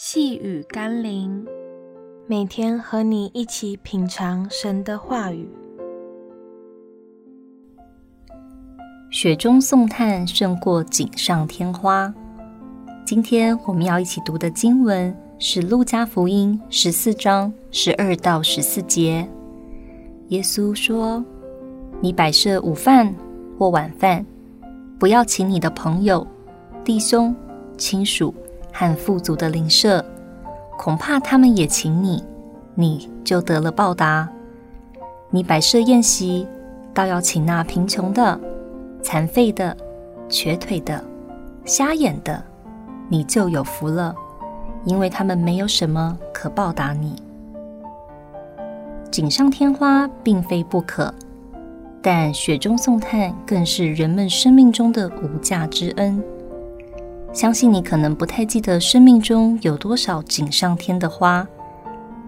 细雨甘霖，每天和你一起品尝神的话语。雪中送炭胜过锦上添花。今天我们要一起读的经文是《路加福音》十四章十二到十四节。耶稣说：“你摆设午饭或晚饭，不要请你的朋友、弟兄、亲属。”和富足的邻舍，恐怕他们也请你，你就得了报答。你摆设宴席，倒要请那贫穷的、残废的、瘸腿的、瞎眼的，你就有福了，因为他们没有什么可报答你。锦上添花并非不可，但雪中送炭更是人们生命中的无价之恩。相信你可能不太记得生命中有多少锦上添的花，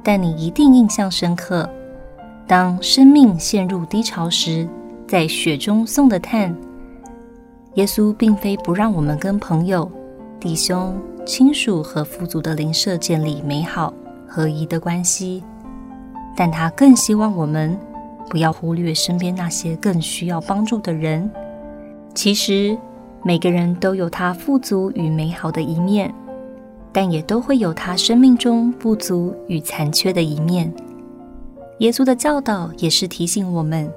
但你一定印象深刻。当生命陷入低潮时，在雪中送的炭。耶稣并非不让我们跟朋友、弟兄、亲属和富足的邻舍建立美好合一的关系，但他更希望我们不要忽略身边那些更需要帮助的人。其实。每个人都有他富足与美好的一面，但也都会有他生命中不足与残缺的一面。耶稣的教导也是提醒我们，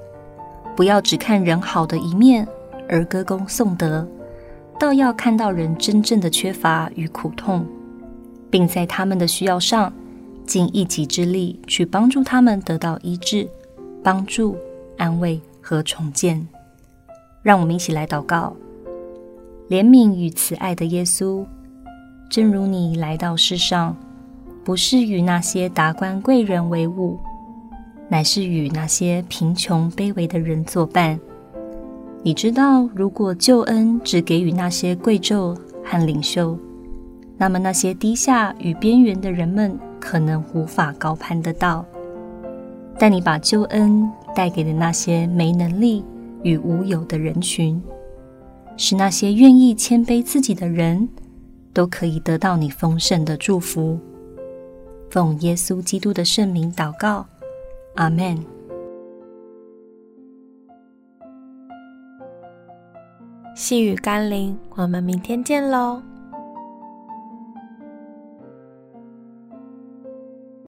不要只看人好的一面而歌功颂德，倒要看到人真正的缺乏与苦痛，并在他们的需要上尽一己之力去帮助他们得到医治、帮助、安慰和重建。让我们一起来祷告。怜悯与慈爱的耶稣，正如你来到世上，不是与那些达官贵人为伍，乃是与那些贫穷卑微的人作伴。你知道，如果救恩只给予那些贵胄和领袖，那么那些低下与边缘的人们可能无法高攀得到。但你把救恩带给了那些没能力与无有的人群。使那些愿意谦卑自己的人都可以得到你丰盛的祝福。奉耶稣基督的圣名祷告，阿门。细雨甘霖，我们明天见喽。